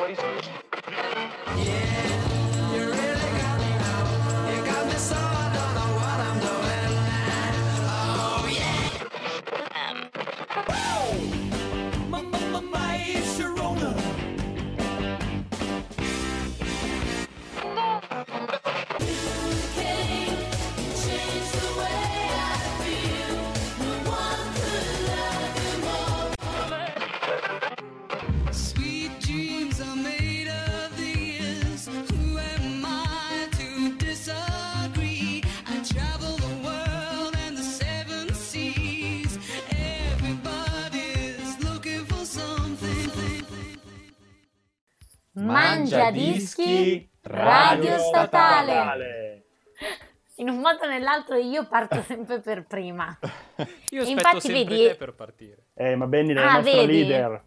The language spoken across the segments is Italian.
fuori Sweet Dischi Radio Statale. In un modo o nell'altro io parto sempre per prima. Io aspetto Infatti, sempre vedi- te per partire. Eh, ma Benny è la Ah, nostra vedi? leader.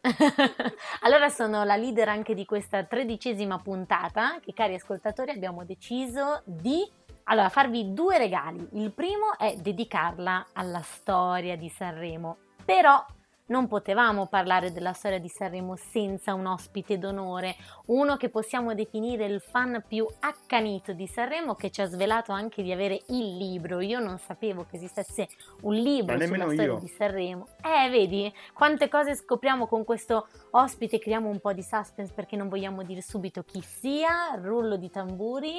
allora sono la leader anche di questa tredicesima puntata che cari ascoltatori abbiamo deciso di allora, farvi due regali. Il primo è dedicarla alla storia di Sanremo, però non potevamo parlare della storia di Sanremo senza un ospite d'onore, uno che possiamo definire il fan più accanito di Sanremo che ci ha svelato anche di avere il libro. Io non sapevo che esistesse un libro Ma sulla storia io. di Sanremo. Eh, vedi quante cose scopriamo con questo ospite, creiamo un po' di suspense perché non vogliamo dire subito chi sia, rullo di tamburi.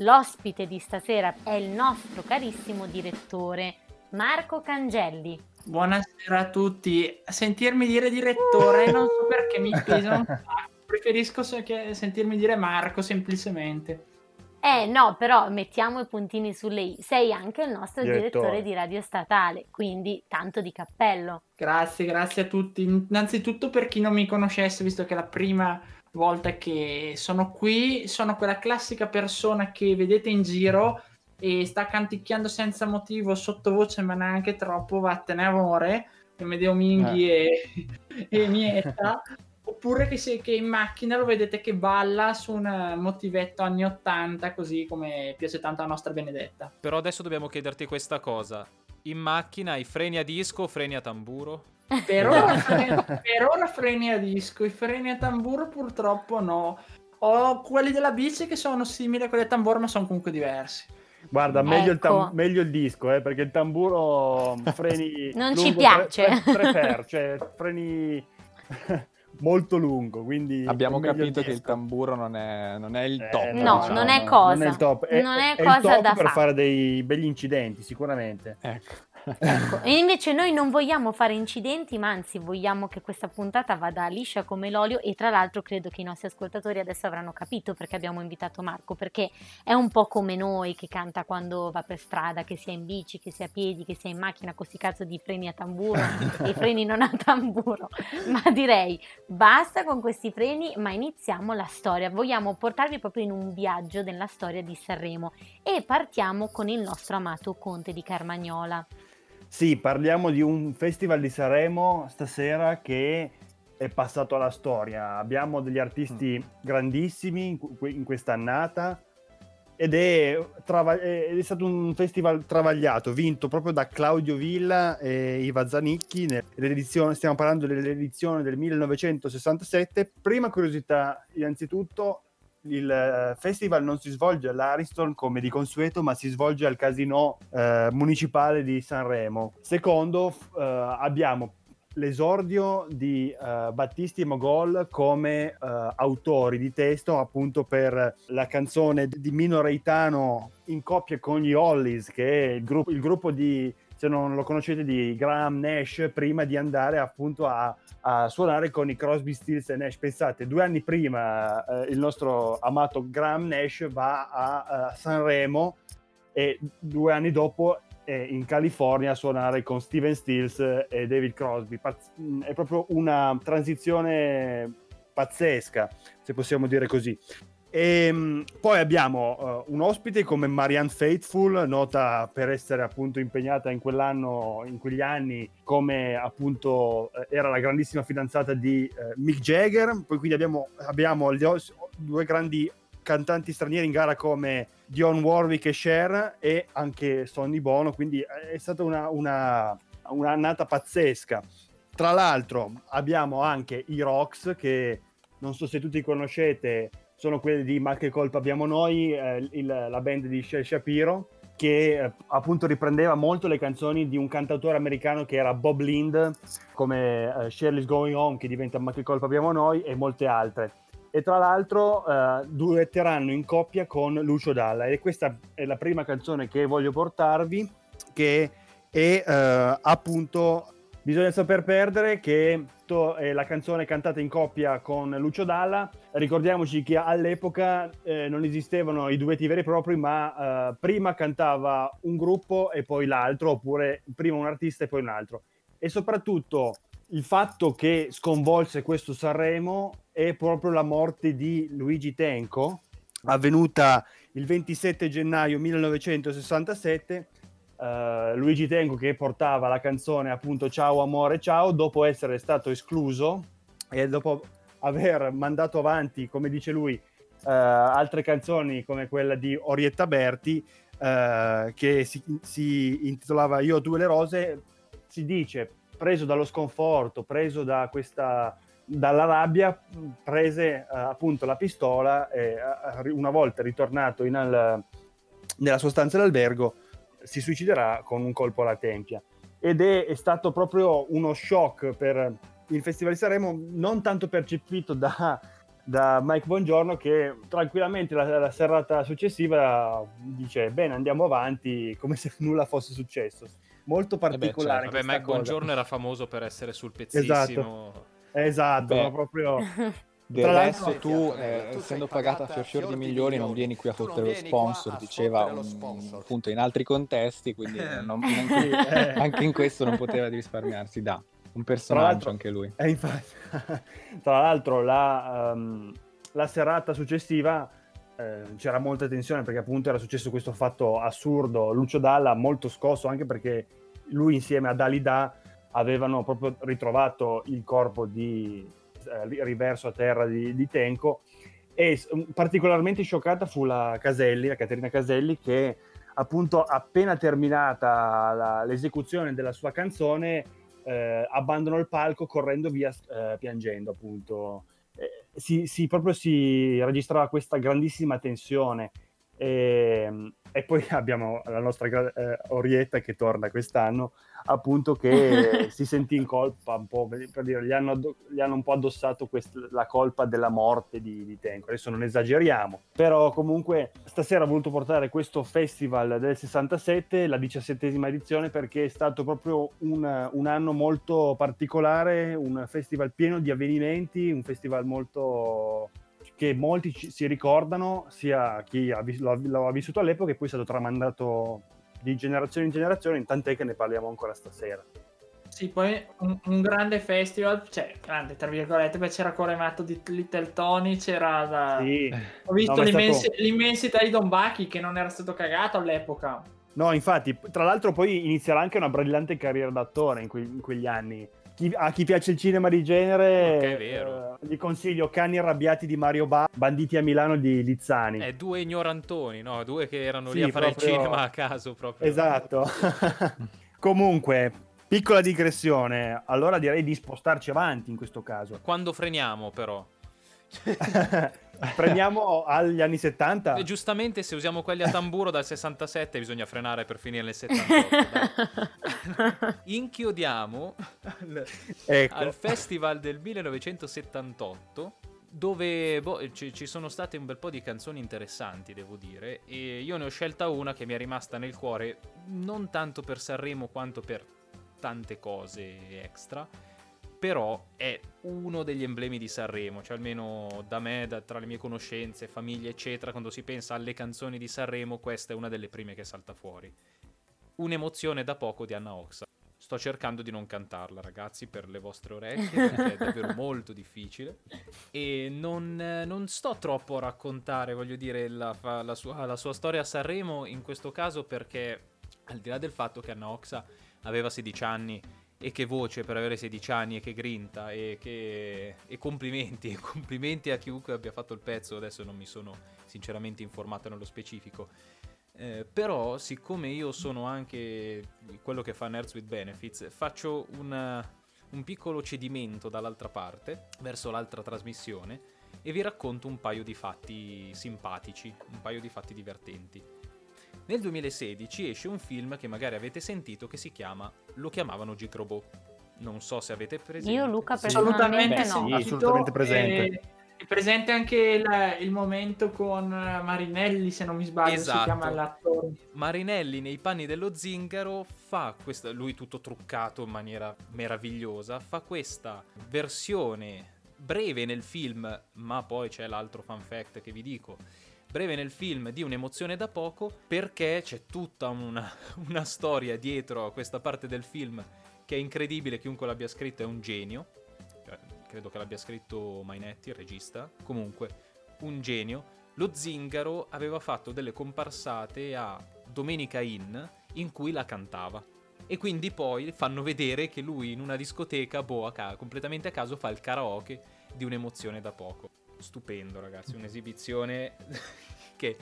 L'ospite di stasera è il nostro carissimo direttore Marco Cangelli. Buonasera a tutti. Sentirmi dire direttore non so perché mi pesa un sacco. Preferisco sentirmi dire Marco semplicemente. Eh no, però mettiamo i puntini sulle i. Sei anche il nostro Direttore. direttore di Radio Statale, quindi tanto di cappello. Grazie, grazie a tutti. Innanzitutto per chi non mi conoscesse, visto che è la prima volta che sono qui, sono quella classica persona che vedete in giro e sta canticchiando senza motivo, sottovoce, ma neanche troppo, vattene amore, e Medeo Minghi e, e Mietta. Oppure che, se- che in macchina lo vedete che balla su un motivetto anni 80, così come piace tanto alla nostra Benedetta. Però adesso dobbiamo chiederti questa cosa. In macchina hai freni a disco o freni a tamburo? Per ora, freni, per ora freni a disco, i freni a tamburo purtroppo no. Ho quelli della bici che sono simili a quelli a tamburo, ma sono comunque diversi. Guarda, meglio, il tam- Ecco. meglio il disco, eh, perché il tamburo freni... Non ci piace. tre- tre- tre per, cioè freni molto lungo, quindi... Abbiamo capito che il tamburo non è, non è il Eh, top. No, diciamo. non è cosa. Non è il top, è, Non è è cosa il top da per fare. fare dei begli incidenti, sicuramente. Ecco. Ecco, e invece noi non vogliamo fare incidenti, ma anzi vogliamo che questa puntata vada liscia come l'olio e tra l'altro credo che i nostri ascoltatori adesso avranno capito perché abbiamo invitato Marco, perché è un po' come noi che canta quando va per strada, che sia in bici, che sia a piedi, che sia in macchina, con sti cazzo di freni a tamburo e i freni non a tamburo. Ma direi basta con questi freni, ma iniziamo la storia. Vogliamo portarvi proprio in un viaggio nella storia di Sanremo e partiamo con il nostro amato Conte di Carmagnola. Sì, parliamo di un festival di Sanremo stasera che è passato alla storia. Abbiamo degli artisti grandissimi in, que- in quest'annata ed è, trava- è- stato un festival travagliato, vinto proprio da Claudio Villa e Iva Zanicchi. stiamo parlando dell'edizione del 1967. Prima curiosità, innanzitutto, il eh, festival non si svolge all'Ariston come di consueto, ma si svolge al casino eh, municipale di Sanremo. Secondo, eh, abbiamo l'esordio di eh, Battisti e Mogol come eh, autori di testo appunto per la canzone di Mino Reitano in coppia con gli Hollies, che è il gruppo, il gruppo di, se non lo conoscete, di Graham Nash, prima di andare appunto a, a suonare con i Crosby, Stills e Nash. Pensate, due anni prima eh, il nostro amato Graham Nash va a, a Sanremo e due anni dopo è in California a suonare con Steven Stills e David Crosby. Pazz- è proprio una transizione pazzesca, se possiamo dire così. E mh, poi abbiamo eh, un ospite come Marianne Faithful, nota per essere appunto impegnata in quell'anno, in quegli anni, come appunto eh, era la grandissima fidanzata di eh, Mick Jagger. Poi quindi abbiamo, abbiamo os- due grandi cantanti stranieri in gara come Dion Warwick e Cher e anche Sonny Bono, quindi è stata una, una, un'annata pazzesca. Tra l'altro abbiamo anche i Rocks che non so se tutti conoscete, sono quelli di Ma che colpa abbiamo noi, eh, il- la band di Shel Shapiro, che eh, appunto riprendeva molto le canzoni di un cantautore americano che era Bob Lind, come eh, Shirley's Going Home, che diventa Ma che colpa abbiamo noi, e molte altre. E tra l'altro eh, duetteranno in coppia con Lucio Dalla, e questa è la prima canzone che voglio portarvi, che è eh, appunto Bisogna saper perdere che to- è la canzone cantata in coppia con Lucio Dalla. Ricordiamoci che all'epoca eh, non esistevano i duetti veri e propri, ma eh, prima cantava un gruppo e poi l'altro, oppure prima un artista e poi un altro. E soprattutto il fatto che sconvolse questo Sanremo è proprio la morte di Luigi Tenco, avvenuta il 27 gennaio 1967 Uh, Luigi Tenco che portava la canzone appunto Ciao amore ciao dopo essere stato escluso e dopo aver mandato avanti come dice lui uh, altre canzoni come quella di Orietta Berti uh, che si, si, intitolava Io, tu e le rose si dice preso dallo sconforto preso da questa dalla rabbia prese appunto la pistola e una volta ritornato in al, nella sua stanza d'albergo si suiciderà con un colpo alla tempia. Ed è, è, stato proprio uno shock per il Festival di Sanremo, non tanto percepito da, da Mike Bongiorno che tranquillamente la, la, serata successiva dice bene andiamo avanti come se nulla fosse successo. Molto particolare. Eh beh, certo. Vabbè, Mike cosa. Bongiorno era famoso per essere sul pezzissimo. Esatto, esatto proprio... Del resto tu, eh, essendo pagata a fior fior di milioni, non vieni qui a fottere lo sponsor, diceva un- appunto in altri contesti, quindi non- neanche- Eh. anche in questo non poteva risparmiarsi da un personaggio anche lui. E infatti, tra l'altro, la, ehm, la serata successiva eh, c'era molta tensione perché appunto era successo questo fatto assurdo. Lucio Dalla molto scosso anche perché lui insieme a Dalida avevano proprio ritrovato il corpo di eh, ri- riverso a terra di, di Tenco. E particolarmente scioccata fu la Caselli, la Caterina Caselli che appunto appena terminata la- l'esecuzione della sua canzone eh, abbandonò il palco correndo via eh, piangendo appunto. Eh, si, si- proprio si registrava questa grandissima tensione. E, e poi abbiamo la nostra eh, Orietta che torna quest'anno appunto che si sentì in colpa un po' per dire gli hanno, addo- gli hanno un po' addossato quest- la colpa della morte di, di Tenco. Adesso non esageriamo però comunque stasera ho voluto portare questo festival del 67 la diciassettesima edizione perché è stato proprio un, un anno molto particolare un festival pieno di avvenimenti un festival molto che molti ci- si ricordano, sia chi ha ha vissuto all'epoca e poi è stato tramandato di generazione in generazione, tant'è che ne parliamo ancora stasera. Sì, poi un, un grande festival, cioè grande tra virgolette, perché c'era Coremato di Little Tony, c'era la... Sì. Ho visto No, l'immensi- stato- l'immensità di Don Bacchi che non era stato cagato all'epoca. No, infatti, tra l'altro poi inizierà anche una brillante carriera d'attore in, que- in quegli anni. Chi- a chi piace il cinema di genere, è vero. eh, gli consiglio Cani arrabbiati di Mario Ba, Banditi a Milano di Lizzani. Eh, due ignorantoni, no? Due che erano lì Sì, a fare proprio- il cinema a caso proprio. Esatto. Comunque, piccola digressione, allora direi di spostarci avanti in questo caso. Quando freniamo però? Prendiamo agli anni 70. E giustamente se usiamo quelli a tamburo dal 67 bisogna frenare per finire nel 78. dai. Inchiodiamo al, Ecco. al festival del 1978 dove boh, ci, ci sono state un bel po' di canzoni interessanti, devo dire, e io ne ho scelta una che mi è rimasta nel cuore non tanto per Sanremo quanto per tante cose extra, però è uno degli emblemi di Sanremo, cioè almeno da me, da- tra le mie conoscenze, famiglie, eccetera, quando si pensa alle canzoni di Sanremo, questa è una delle prime che salta fuori. Un'emozione da poco di Anna Oxa. Sto cercando di non cantarla, ragazzi, per le vostre orecchie, perché è davvero molto difficile. E non, non sto troppo a raccontare, voglio dire, la, la sua, la sua storia a Sanremo in questo caso, perché al di là del fatto che Anna Oxa aveva 16 anni e che voce per avere 16 anni e che grinta e che e complimenti, complimenti a chiunque abbia fatto il pezzo, adesso non mi sono sinceramente informato nello specifico. Eh, però, siccome io sono anche quello che fa Nerds with Benefits, faccio una, un piccolo cedimento dall'altra parte, verso l'altra trasmissione, e vi racconto un paio di fatti simpatici, un paio di fatti divertenti. Nel 2016 esce un film che magari avete sentito che si chiama Lo chiamavano Gigrobot. Non so se avete presente. Io Luca Sì. personalmente Assolutamente Beh, no. sì, assolutamente presente. È presente anche il, il momento con eh, Marinelli, se non mi sbaglio, Esatto. si chiama l'attore. Marinelli nei panni dello zingaro fa questa, lui tutto truccato in maniera meravigliosa, fa questa versione breve nel film, ma poi c'è l'altro fan fact che vi dico, breve nel film di un'emozione da poco perché c'è tutta una, una storia dietro a questa parte del film che è incredibile, chiunque l'abbia scritto è un genio, Eh, credo che l'abbia scritto Mainetti, il regista, comunque un genio, lo Zingaro aveva fatto delle comparsate a Domenica Inn in cui la cantava. E quindi poi fanno vedere che lui in una discoteca, boh, completamente a caso, fa il karaoke di un'emozione da poco. Stupendo, ragazzi, un'esibizione che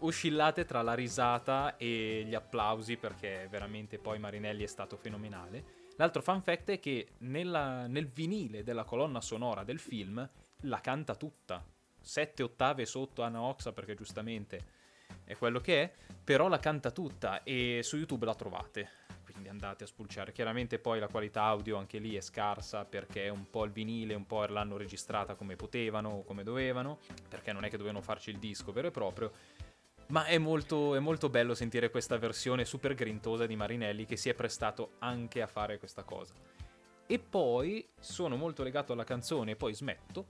oscillate tra la risata e gli applausi perché veramente poi Marinelli è stato fenomenale. L'altro fun fact è che nella- nel vinile della colonna sonora del film la canta tutta. Sette ottave sotto Anna Oxa perché giustamente è quello che è, però la canta tutta e su YouTube la trovate. Quindi andate a spulciare. Chiaramente poi la qualità audio anche lì è scarsa perché un po' il vinile, un po' l'hanno registrata come potevano o come dovevano, perché non è che dovevano farci il disco vero e proprio. Ma è molto, è molto bello sentire questa versione super grintosa di Marinelli che si è prestato anche a fare questa cosa. E poi sono molto legato alla canzone e poi smetto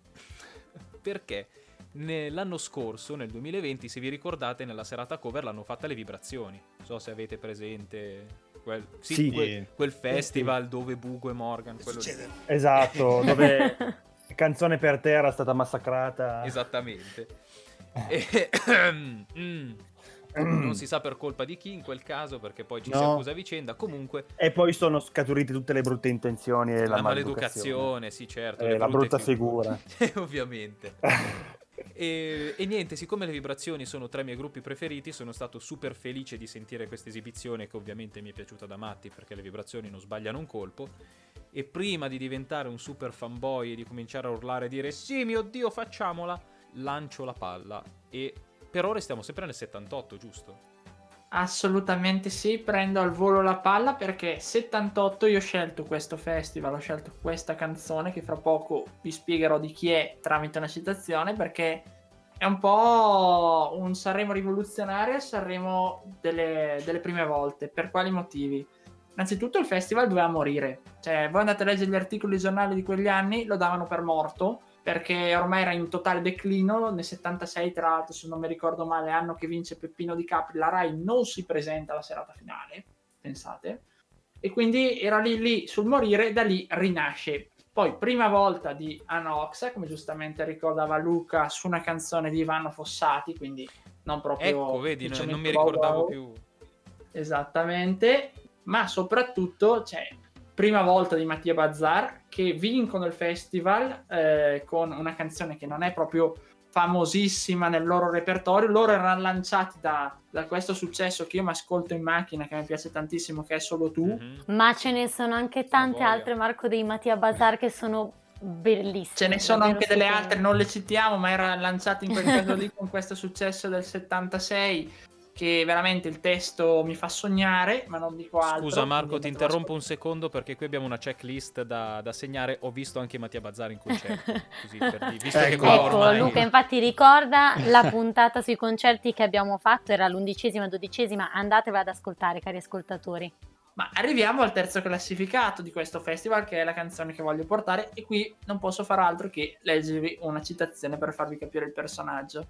perché l'anno scorso, nel 2020, se vi ricordate, nella serata cover l'hanno fatta le vibrazioni. Non so se avete presente quel, sì, Sì. quel, quel festival dove Bugo e Morgan. Esatto, dove Canzone per terra è stata massacrata. Esattamente. E- Mm. non si sa per colpa di chi in quel caso, perché poi ci si No. accusa a vicenda. Comunque, E poi sono scaturite tutte le brutte intenzioni e la, la, maleducazione. maleducazione, sì, certo. Eh, la brutta figure. figura. Ovviamente. E, e niente, siccome le vibrazioni sono tra i miei gruppi preferiti, sono stato super felice di sentire questa esibizione che ovviamente mi è piaciuta da matti perché le vibrazioni non sbagliano un colpo. E prima di diventare un super fanboy e di cominciare a urlare e dire sì, mio dio, facciamola, lancio la palla. E per ora stiamo sempre nel 78, giusto? Assolutamente sì, prendo al volo la palla perché 78 io ho scelto questo festival, ho scelto questa canzone che fra poco vi spiegherò di chi è tramite una citazione perché è un po' un Sanremo rivoluzionario Sanremo delle, delle prime volte. Per quali motivi? Innanzitutto il festival doveva morire, cioè voi andate a leggere gli articoli giornali di quegli anni, lo davano per morto perché ormai era in totale declino. Nel 76, tra l'altro, se non mi ricordo male, anno che vince Peppino Di Capri, la Rai non si presenta alla serata finale, pensate. E quindi era lì lì sul morire, da lì rinasce. Poi, prima volta di Anna Oxa, come giustamente ricordava Luca, su una canzone di Ivano Fossati, quindi non proprio... Ecco, vedi, no- diciamo, non mi ricordavo wow. più. Esattamente, ma soprattutto c'è prima volta di Mattia Bazzar che vincono il festival eh, con una canzone che non è proprio famosissima nel loro repertorio. Loro erano lanciati da, da questo successo che io mi ascolto in macchina, che mi piace tantissimo, che è solo tu. Mhm. Ma ce ne sono anche tante altre, Marco, dei Mattia Bazar che sono bellissime. Ce ne sono anche delle altre, non le citiamo, ma era lanciata in quel caso lì con questo successo del 76 che veramente il testo mi fa sognare, ma non dico altro. Scusa Marco, ti interrompo un secondo perché qui abbiamo una checklist da, da segnare. Ho visto anche Mattia Bazzar in concerto. Così per dire, visto che Ecco. qua Ecco, ormai... Luca infatti ricorda la puntata sui concerti che abbiamo fatto, era l'undicesima, dodicesima, andatevela ad ascoltare cari ascoltatori. Ma arriviamo al terzo classificato di questo festival, che è la canzone che voglio portare, e qui non posso far altro che leggervi una citazione per farvi capire il personaggio.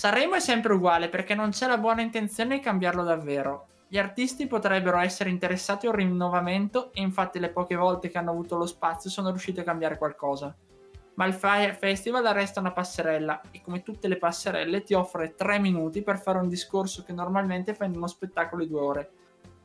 Sanremo è sempre uguale perché non c'è la buona intenzione di cambiarlo davvero. Gli artisti potrebbero essere interessati a un rinnovamento e infatti le poche volte che hanno avuto lo spazio sono riusciti a cambiare qualcosa. Ma il Fire Festival resta una passerella e come tutte le passerelle ti offre tre minuti per fare un discorso che normalmente fa in uno spettacolo di due ore.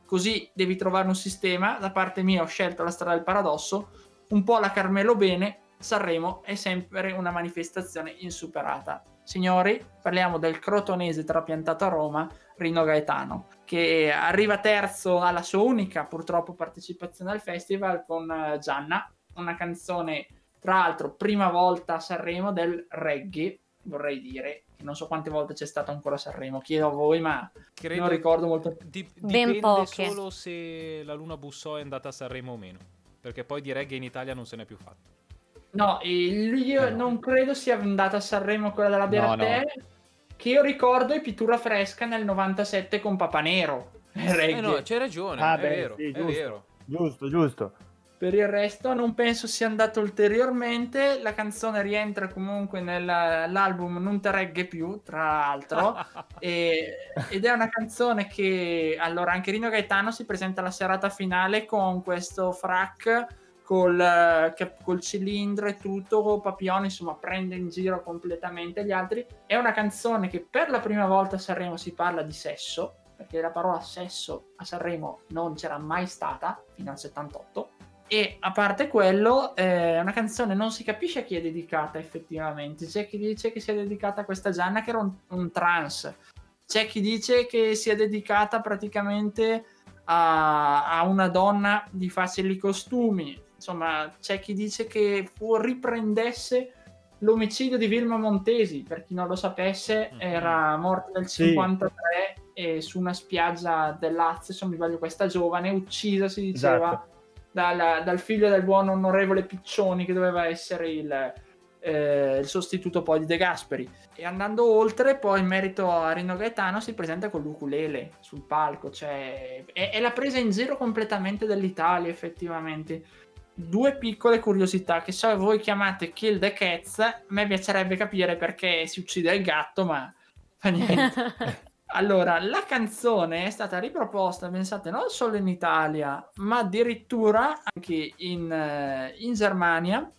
Così devi trovare un sistema, da parte mia ho scelto la strada del paradosso, un po' la Carmelo bene, Sanremo è sempre una manifestazione insuperata. Signori, parliamo del crotonese trapiantato a Roma, Rino Gaetano, che arriva terzo alla sua unica purtroppo partecipazione al festival con eh, Gianna, una canzone tra l'altro prima volta a Sanremo del reggae, vorrei dire, non so quante volte c'è stato ancora a Sanremo, chiedo a voi, ma Credo non ricordo molto. Di- Ben dipende poche. solo se la Luna Bussò è andata a Sanremo o meno. Perché poi di reggae in Italia non se n'è più fatto. No, e io Eh no. non credo sia andata a Sanremo quella della No, Beratè, che io ricordo è pittura fresca nel 97 con Papanero. Eh no, c'hai ragione, Ah, è beh, vero, sì, è giusto. vero. Giusto, giusto. Per il resto non penso sia andato ulteriormente. La canzone rientra comunque nell'album Non te regge più, tra l'altro. e- ed è una canzone che allora anche Rino Gaetano si presenta alla serata finale con questo frac col, eh, col cilindro e tutto, Papione insomma prende in giro completamente gli altri. È una canzone che per la prima volta a Sanremo si parla di sesso, perché la parola sesso a Sanremo non c'era mai stata fino al 78. E a parte quello, è una canzone non si capisce a chi è dedicata effettivamente. C'è chi dice che sia dedicata a questa Gianna che era un, un trans. C'è chi dice che sia dedicata praticamente a, a una donna di facili costumi. Insomma, c'è chi dice che fu, riprendesse l'omicidio di Vilma Montesi. Per chi non lo sapesse, Mhm. era morta nel Sì. 53 e su una spiaggia del Lazio, se non mi sbaglio, questa giovane uccisa, si diceva, Esatto. dal, dal figlio del buon onorevole Piccioni, che doveva essere il, eh, il sostituto poi di De Gasperi. E andando oltre, poi in merito a Rino Gaetano, si presenta con l'ukulele sul palco, cioè è, è la presa in giro completamente dell'Italia, effettivamente. Due piccole curiosità che so voi chiamate Kill the Cats, a me piacerebbe capire perché si uccide il gatto, ma fa niente. Allora, la canzone è stata riproposta, pensate, non solo in Italia, ma addirittura anche in, eh, in Germania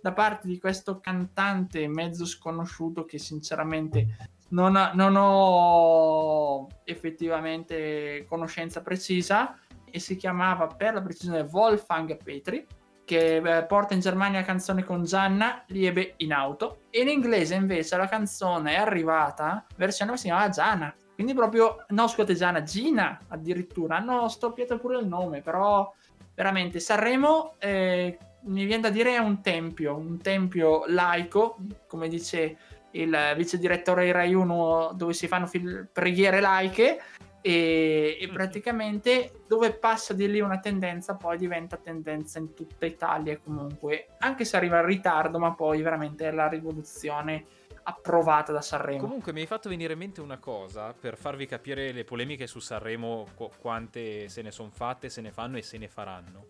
da parte di questo cantante mezzo sconosciuto che sinceramente non, non ho effettivamente conoscenza precisa e si chiamava per la precisione Wolfgang Petri che eh, porta in Germania la canzone con Gianna Liebe in auto e in inglese invece la canzone è arrivata versione si chiamava Gianna. Quindi proprio no scusate Gianna Gina addirittura. Hanno stoppiato pure il nome però veramente Sanremo eh, mi viene da dire è un tempio un tempio laico come dice il vice direttore di Rai 1 dove si fanno fil- preghiere laiche e, e praticamente dove passa di lì una tendenza poi diventa tendenza in tutta Italia comunque. Anche se arriva in ritardo ma poi veramente è la rivoluzione approvata da Sanremo. Comunque mi hai fatto venire in mente una cosa per farvi capire le polemiche su Sanremo, qu- quante se ne sono fatte, se ne fanno e se ne faranno.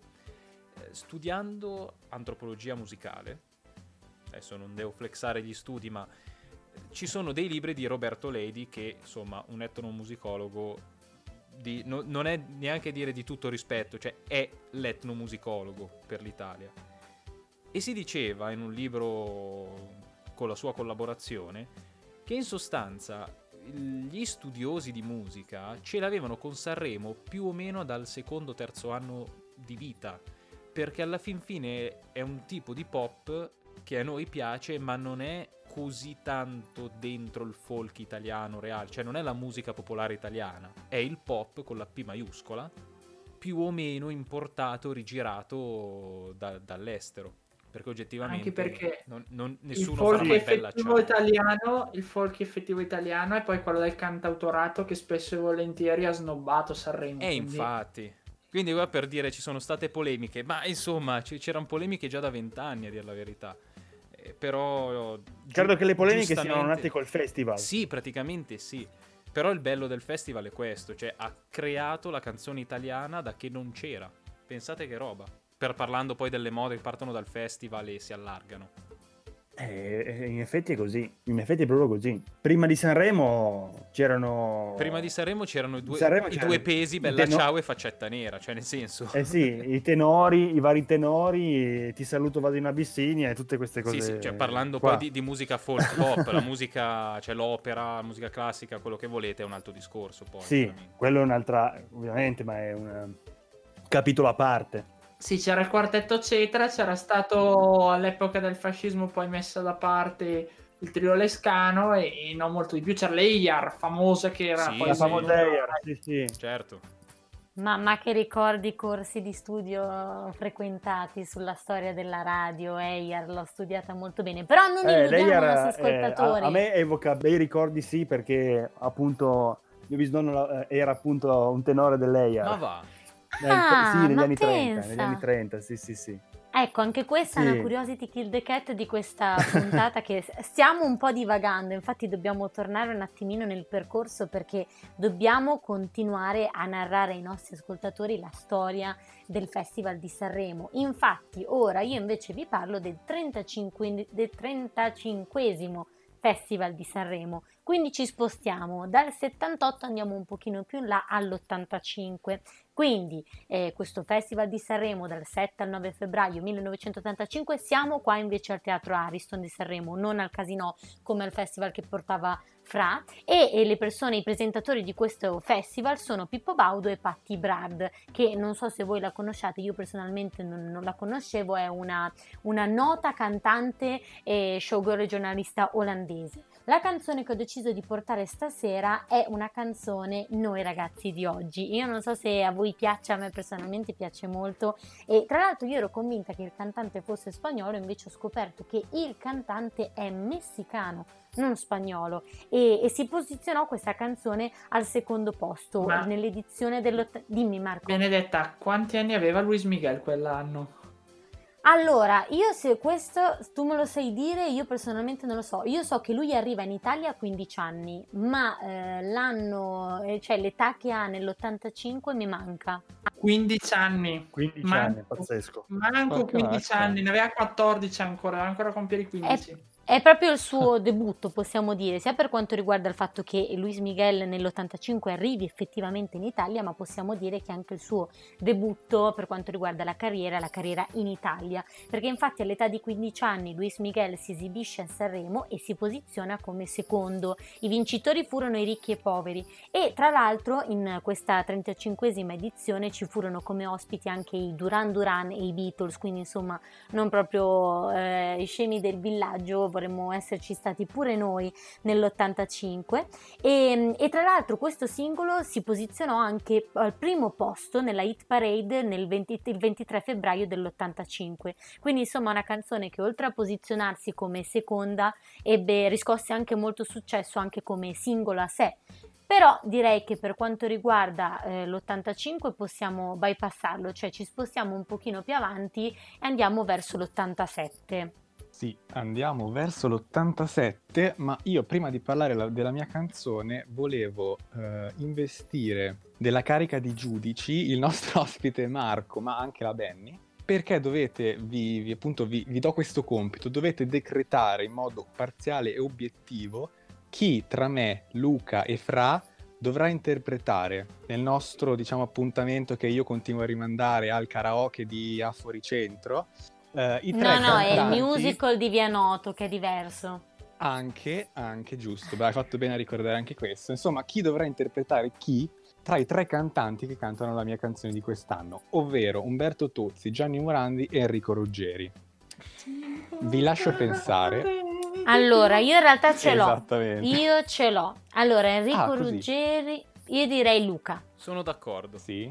Eh, Studiando antropologia musicale, adesso non devo flexare gli studi, ma ci sono dei libri di Roberto Ledi che, insomma, un etnomusicologo di, no- non è neanche dire di tutto rispetto, cioè è l'etnomusicologo per l'Italia. E si diceva in un libro con la sua collaborazione che in sostanza gli studiosi di musica ce l'avevano con Sanremo più o meno dal secondo o terzo anno di vita perché alla fin fine è un tipo di pop che a noi piace ma non è così tanto dentro il folk italiano reale cioè non è la musica popolare italiana è il pop con la P maiuscola più o meno importato rigirato da- dall'estero perché oggettivamente Anche perché non- non- nessuno farà mai bella italiano il folk effettivo italiano e poi quello del cantautorato che spesso e volentieri ha snobbato Sanremo Eh, quindi- infatti. Quindi qua per dire ci sono state polemiche, ma insomma c- c'erano polemiche già da vent'anni a dire la verità. Però... Credo che le polemiche siano nate col festival. Sì, praticamente sì. Però il bello del festival è questo, cioè ha creato la canzone italiana da che non c'era. Pensate che roba. Per parlando poi delle mode che partono dal festival e si allargano. Eh, in effetti è così, in effetti è proprio così. Prima di Sanremo c'erano... Prima di Sanremo c'erano i due, Sanremo i c'era due pesi, bella teno- ciao e faccetta nera, cioè nel senso... Eh sì, i tenori, i vari tenori, ti saluto, vado in Abissinia e tutte queste cose. Sì, sì, cioè parlando qua. poi di, di musica folk pop, la musica, cioè l'opera, la musica classica, quello che volete è un altro discorso poi. Sì, quello è un'altra, ovviamente, ma è un capitolo a parte. Sì, c'era il quartetto Cetra, c'era stato all'epoca del fascismo poi messa da parte il trio Lescano e, e non molto di più. C'era l'Eyar, famosa che era Sì, poi La sì. famosa Air, sì, sì. Certo. Mamma che ricordi i corsi di studio frequentati sulla storia della radio, Eyar, l'ho studiata molto bene, però non Eh, illudiamo i nostri eh, a, ascoltatori. a me evoca bei ricordi, sì, perché appunto mio bisnonno eh, era appunto un tenore dell'Air. Ma va. Ah, sì, negli anni 30, pensa. negli anni 30, sì, sì, sì. Ecco, anche questa è Sì. una curiosity kill the cat di questa puntata che stiamo un po' divagando, infatti dobbiamo tornare un attimino nel percorso perché dobbiamo continuare a narrare ai nostri ascoltatori la storia del Festival di Sanremo. Infatti ora io invece vi parlo del 35, del 35esimo Festival di Sanremo, quindi ci spostiamo dal 78 andiamo un pochino più in là all'85. Quindi eh, questo Festival di Sanremo dal 7 al 9 febbraio 1985 siamo qua invece al Teatro Ariston di Sanremo, non al Casino come al festival che portava Fra e, e le persone, i presentatori di questo festival sono Pippo Baudo e Patti Brad che non so se voi la conosciate, io personalmente non, non la conoscevo, è una, una nota cantante e showgirl e giornalista olandese. La canzone che ho deciso di portare stasera è una canzone Noi ragazzi di oggi. Io non so se a voi piace, a me personalmente piace molto e tra l'altro io ero convinta che il cantante fosse spagnolo, invece ho scoperto che il cantante è messicano, non spagnolo e, e si posizionò questa canzone al secondo posto Ma- nell'edizione dell'ott... Dimmi Marco. Benedetta, quanti anni aveva Luis Miguel quell'anno? Allora, io se questo tu me lo sai dire, io personalmente non lo so. Io so che lui arriva in Italia a 15 anni, ma eh, l'anno, eh, cioè l'età che ha nell'85 mi manca. 15 anni. 15 Ma- anni, pazzesco. Manco Porca 15 vacca. anni, ne aveva 14 ancora, ancora compiere i 15. È proprio il suo debutto, possiamo dire, sia per quanto riguarda il fatto che Luis Miguel nell'85 arrivi effettivamente in Italia, ma possiamo dire che anche il suo debutto per quanto riguarda la carriera, la carriera in Italia, perché infatti all'età di 15 anni Luis Miguel si esibisce a Sanremo e si posiziona come secondo. I vincitori furono i ricchi e poveri e tra l'altro in questa 35esima edizione ci furono come ospiti anche i Duran Duran e i Beatles, quindi insomma non proprio eh, i scemi del villaggio, vorremmo esserci stati pure noi nell'85 e, e tra l'altro questo singolo si posizionò anche al primo posto nella hit parade nel 20 il 23 febbraio dell'85 quindi insomma una canzone che oltre a posizionarsi come seconda ebbe riscosse anche molto successo anche come singolo a sé. Però direi che per quanto riguarda eh, l'85 possiamo bypassarlo, cioè ci spostiamo un pochino più avanti e andiamo verso l'87. Sì, andiamo verso l'87, ma io prima di parlare la- della mia canzone volevo eh, investire della carica di giudici il nostro ospite Marco, ma anche la Benny, perché dovete, vi, vi- appunto, vi, vi do questo compito, dovete decretare in modo parziale e obiettivo chi tra me, Luca e Fra dovrà interpretare nel nostro, diciamo, appuntamento che io continuo a rimandare al karaoke di A Fuoricentro, eh, i tre No, no, è il musical di Via Noto che è diverso. Anche, anche giusto, beh, hai fatto bene a ricordare anche questo. Insomma, chi dovrà interpretare chi tra i tre cantanti che cantano la mia canzone di quest'anno, ovvero Umberto Tozzi, Gianni Morandi e Enrico Ruggeri. Vi lascio pensare. Allora, io in realtà ce l'ho. Esattamente. Io ce l'ho. Allora, Enrico Ah. Ruggeri, io direi Luca. Sono d'accordo. Sì.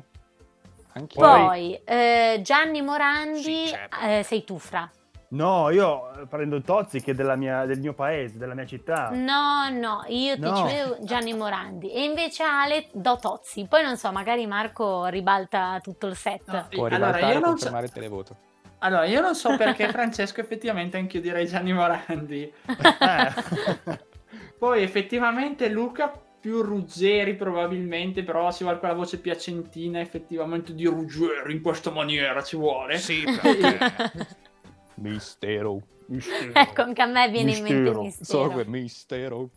Anche Poi eh, Gianni Morandi, Sì, certo. eh, sei tu, Fra. No, io eh, prendo Tozzi che è della mia- del mio paese, della mia città. No, no, io ti No. dicevo Gianni Morandi e invece Ale do Tozzi. Poi non so, magari Marco ribalta tutto il set. No, può Allora, ribaltare io e non so- confermare il televoto. Allora, io non so perché Francesco effettivamente anch'io direi Gianni Morandi. Eh. Poi effettivamente Luca più Ruggeri probabilmente, però ci vuole quella voce piacentina effettivamente di Ruggeri in questa maniera ci vuole. Sì, perché... Mistero. Ecco, anche a me viene in mente il Mistero. mistero. So quel mistero.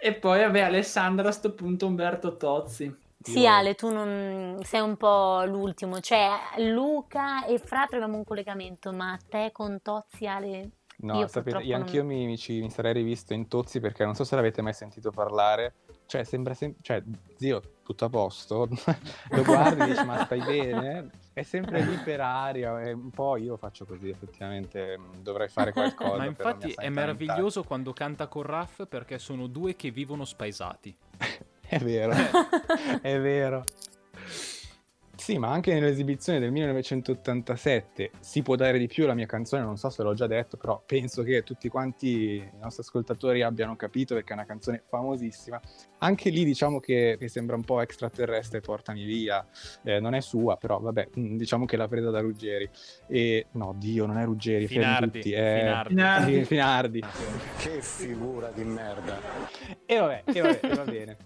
E poi vabbè Alessandra a sto punto Umberto Tozzi. Sì, Io- Ale, tu non sei un po' l'ultimo, cioè Luca e Fra troviamo un collegamento, ma te con Tozzi, Ale, No, Io sapete, io non- anch'io mi, mi ci- mi sarei rivisto in Tozzi perché non so se l'avete mai sentito parlare, cioè sembra sempre, cioè zio, tutto a posto? Lo guardi e dici ma stai bene? È sempre lì per aria e un po' io faccio così, effettivamente mm, dovrei fare qualcosa. Ma infatti è meraviglioso quando canta con Raff perché sono due che vivono spaesati. È vero, è vero. Sì, ma anche nell'esibizione del 1987 si può dare di più la mia canzone, non so se l'ho già detto, però penso che tutti quanti i nostri ascoltatori abbiano capito perché è una canzone famosissima. Anche lì diciamo che, che sembra un po' extraterrestre, portami via, Eh, non è sua, però vabbè, mm, diciamo che l'ha presa da Ruggeri. E no, Dio, non è Ruggeri, Finardi, tutti, è Finardi. Finardi. Sì, Finardi. Che figura di merda. E vabbè, e vabbè, e va bene.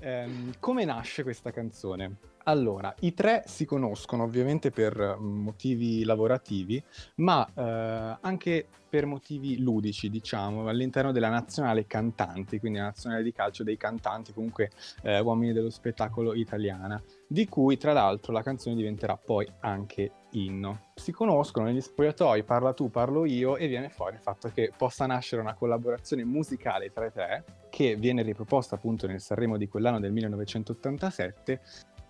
Ehm, come nasce questa canzone? Allora, i tre si conoscono ovviamente per motivi lavorativi, ma eh, anche per motivi ludici, diciamo, all'interno della nazionale cantanti, quindi la nazionale di calcio dei cantanti, comunque eh, uomini dello spettacolo italiana, di cui tra l'altro la canzone diventerà poi anche inno. Si conoscono negli spogliatoi, parla tu, parlo io, e viene fuori il fatto che possa nascere una collaborazione musicale tra i tre, che viene riproposta appunto nel Sanremo di quell'anno del 1987,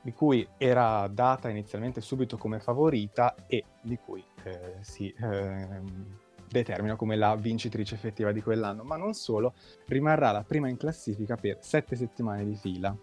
di cui era data inizialmente subito come favorita e di cui eh, si ehm, determina come la vincitrice effettiva di quell'anno, ma non solo, rimarrà la prima in classifica per sette settimane di fila.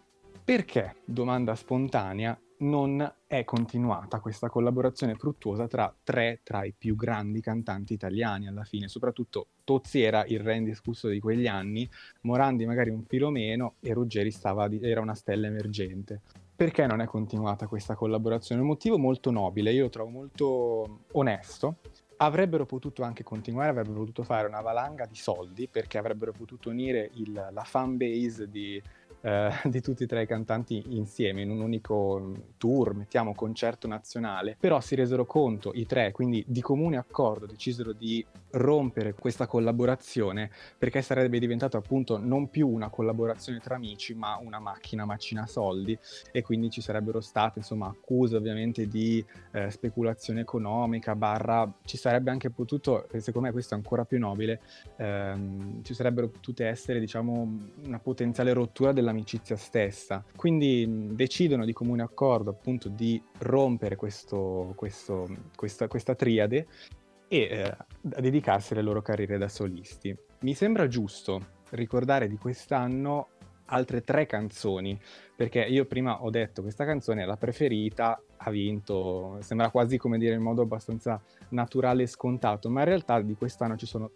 Perché, domanda spontanea, non è continuata questa collaborazione fruttuosa tra tre tra i più grandi cantanti italiani alla fine, soprattutto Tozzi era il re indiscusso di quegli anni, Morandi magari un filo meno e Ruggeri stava era una stella emergente. Perché non è continuata questa collaborazione? Un motivo molto nobile, io lo trovo molto onesto. Avrebbero potuto anche continuare, avrebbero potuto fare una valanga di soldi perché avrebbero potuto unire il- la fan base di, eh, di tutti e tre i cantanti insieme in un unico tour, mettiamo concerto nazionale, però si resero conto i tre, quindi di comune accordo decisero di rompere questa collaborazione perché sarebbe diventato appunto non più una collaborazione tra amici ma una macchina macina soldi e quindi ci sarebbero state insomma accuse ovviamente di eh, speculazione economica barra ci sarebbe anche potuto secondo me questo è ancora più nobile ehm, ci sarebbero potute essere diciamo una potenziale rottura dell'amicizia stessa quindi decidono di comune accordo appunto di rompere questo, questo- questa, questa triade e eh, dedicarsi alle loro carriere da solisti. Mi sembra giusto ricordare di quest'anno altre tre canzoni, perché io prima ho detto questa canzone è la preferita, ha vinto, sembra quasi come dire in modo abbastanza naturale e scontato, ma in realtà di quest'anno ci sono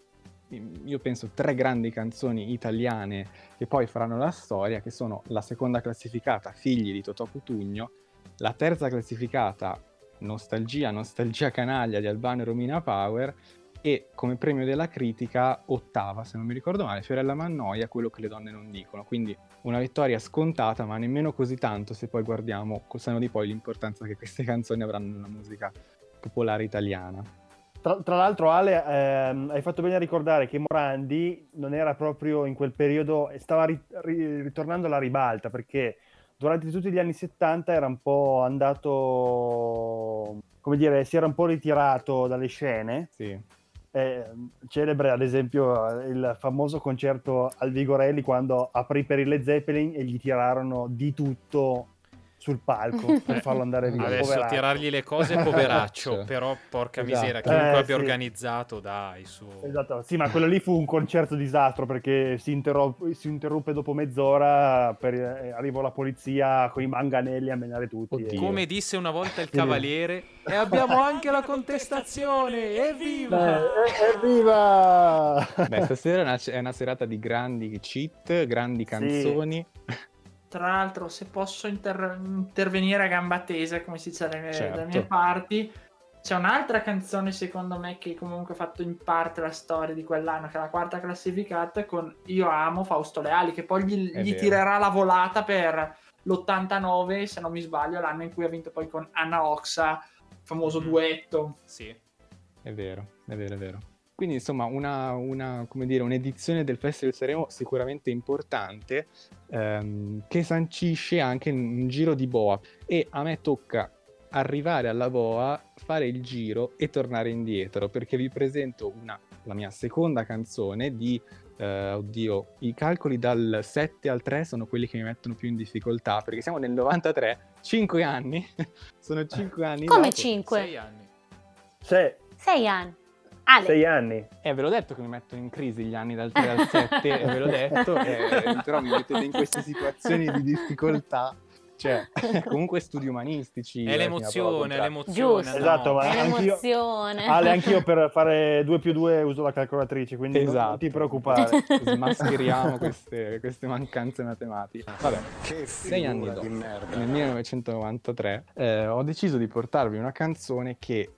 io penso tre grandi canzoni italiane che poi faranno la storia, che sono la seconda classificata Figli di Totò Cutugno, la terza classificata Nostalgia, Nostalgia Canaglia di Albano e Romina Power e come premio della critica ottava, se non mi ricordo male, Fiorella Mannoia, quello che le donne non dicono. Quindi una vittoria scontata, ma nemmeno così tanto se poi guardiamo col seno di poi l'importanza che queste canzoni avranno nella musica popolare italiana. Tra, tra l'altro, Ale, ehm, hai fatto bene a ricordare che Morandi non era proprio in quel periodo, stava ri- ri- ritornando alla ribalta perché durante tutti gli anni 70 era un po' andato, come dire, si era un po' ritirato dalle scene. Sì, Eh, celebre ad esempio il famoso concerto al Vigorelli quando aprì per il Led Zeppelin e gli tirarono di tutto sul palco per farlo andare via. Adesso poveraccio. tirargli le cose, poveraccio. Cioè. però, porca Esatto. miseria, chiunque Eh, abbia sì. organizzato, dai, su. Esatto, sì, ma quello lì fu un concerto disastro perché si, interrompe, si interruppe dopo mezz'ora, per, eh, arrivò la polizia con i manganelli a menare tutti. E- Come disse una volta il Sì. cavaliere, e abbiamo anche la contestazione, evviva! Eh, evviva! Beh, stasera è una, è una serata di grandi cheat, grandi canzoni. Tra l'altro, se posso inter- intervenire a gamba tesa, come si dice dalle, Certo. mie parti, c'è un'altra canzone, secondo me, che comunque ha fatto in parte la storia di quell'anno, che è la quarta classificata, con Io amo Fausto Leali, che poi gli, gli tirerà la volata per l'89, se non mi sbaglio, l'anno in cui ha vinto poi con Anna Oxa, famoso Mm. duetto. Sì. È vero, è vero, è vero. Quindi insomma una, una, come dire, un'edizione del Festival di Sanremo sicuramente importante ehm, che sancisce anche un giro di boa e a me tocca arrivare alla boa, fare il giro e tornare indietro perché vi presento una la mia seconda canzone di, eh, oddio, i calcoli dal 7 al 3 sono quelli che mi mettono più in difficoltà, perché siamo nel 93, 5 anni, sono 5 anni Come dopo. 5? Sei anni. Se, 6 anni. Ale, sei anni. Eh, ve l'ho detto che mi mettono in crisi gli anni dal 3 al 7, ve l'ho detto, eh, però mi mettete in queste situazioni di difficoltà. Cioè, comunque studi umanistici. È eh, l'emozione, è l'emozione. Giusto. Esatto, no. ma è anch'io- l'emozione. Ale, anch'io per fare 2 più 2 uso la calcolatrice, quindi non- Esatto. non ti preoccupare. Smascheriamo queste, queste mancanze matematiche. Vabbè, Che sei anni dopo, di merda. nel 1993, eh, ho deciso di portarvi una canzone che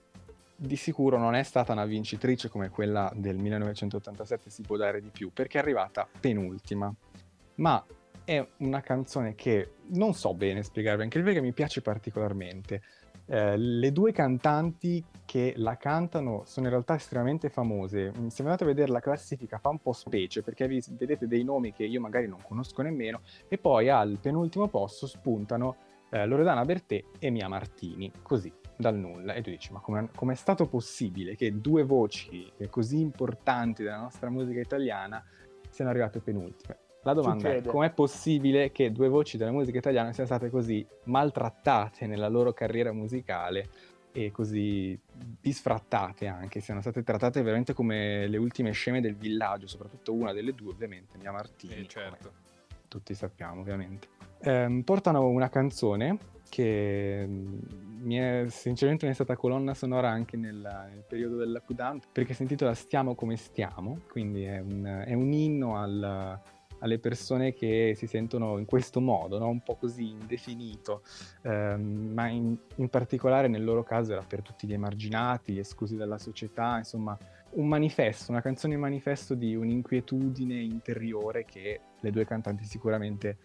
di sicuro non è stata una vincitrice come quella del 1987, si può dare di più, perché è arrivata penultima. Ma è una canzone che non so bene spiegarvi, anche perché mi piace particolarmente. Eh, le due cantanti che la cantano sono in realtà estremamente famose. Mm, Se andate a vedere la classifica fa un po' specie perché vi vedete dei nomi che io magari non conosco nemmeno e poi al penultimo posto spuntano eh, Loredana Bertè e Mia Martini, così dal nulla. E tu dici, ma come è stato possibile che due voci eh, così importanti della nostra musica italiana siano arrivate penultime? La domanda è, Succede. com'è possibile che due voci della musica italiana siano state così maltrattate nella loro carriera musicale e così disfrattate anche, siano state trattate veramente come le ultime sceme del villaggio, soprattutto una delle due ovviamente, Mia Martini, Eh, certo. tutti sappiamo ovviamente. Ehm, portano una canzone che mm, mi è sinceramente mi è stata colonna sonora anche nel, nel periodo del lockdown perché si intitola Stiamo come stiamo, quindi è un, è un inno al- alle persone che si sentono in questo modo, no? un po' così indefinito, Ehm, ma in, in particolare nel loro caso era per tutti gli emarginati, gli esclusi dalla società, insomma un manifesto, una canzone manifesto di un'inquietudine interiore che le due cantanti sicuramente,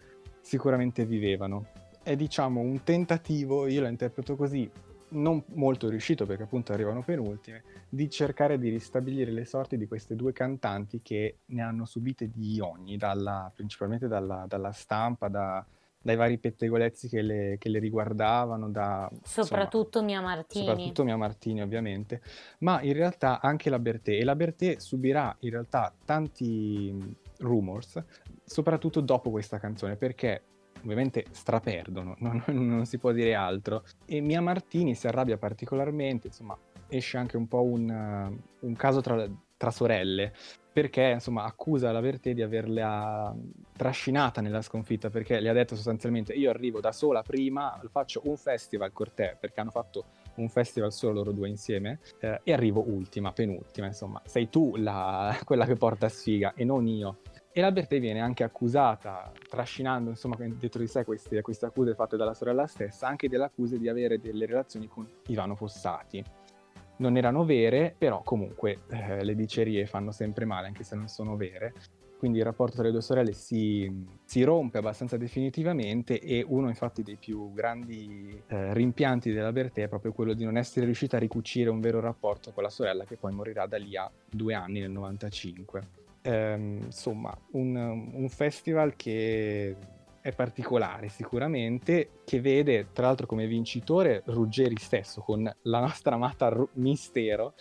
sicuramente vivevano. È diciamo un tentativo, io la interpreto così, non molto riuscito perché appunto arrivano penultime, di cercare di ristabilire le sorti di queste due cantanti che ne hanno subite di ogni, dalla- principalmente dalla, dalla stampa, da- dai vari pettegolezzi che le, che le riguardavano, da, insomma, Soprattutto Mia Martini. soprattutto Mia Martini ovviamente, ma in realtà anche la Bertè e la Bertè subirà in realtà tanti mh, rumors, soprattutto dopo questa canzone, perché ovviamente straperdono, non, non si può dire altro, e Mia Martini si arrabbia particolarmente, insomma esce anche un po' un, un caso tra, tra sorelle, perché insomma accusa la Bertè di averla trascinata nella sconfitta, perché le ha detto sostanzialmente io arrivo da sola prima, faccio un festival con te, perché hanno fatto un festival solo loro due insieme, eh, e arrivo ultima, penultima, insomma, sei tu la- quella che porta sfiga e non io. E la Bertè viene anche accusata, trascinando insomma dietro di sé queste, queste accuse fatte dalla sorella stessa, anche delle accuse di avere delle relazioni con Ivano Fossati. Non erano vere, però comunque eh, le dicerie fanno sempre male, anche se non sono vere. Quindi il rapporto tra le due sorelle si, si rompe abbastanza definitivamente e uno infatti dei più grandi eh, rimpianti della Bertè è proprio quello di non essere riuscita a ricucire un vero rapporto con la sorella che poi morirà da lì a due anni nel 95. Ehm, insomma, un, un festival che è particolare sicuramente, che vede tra l'altro come vincitore Ruggeri stesso con la nostra amata Ru- Mistero.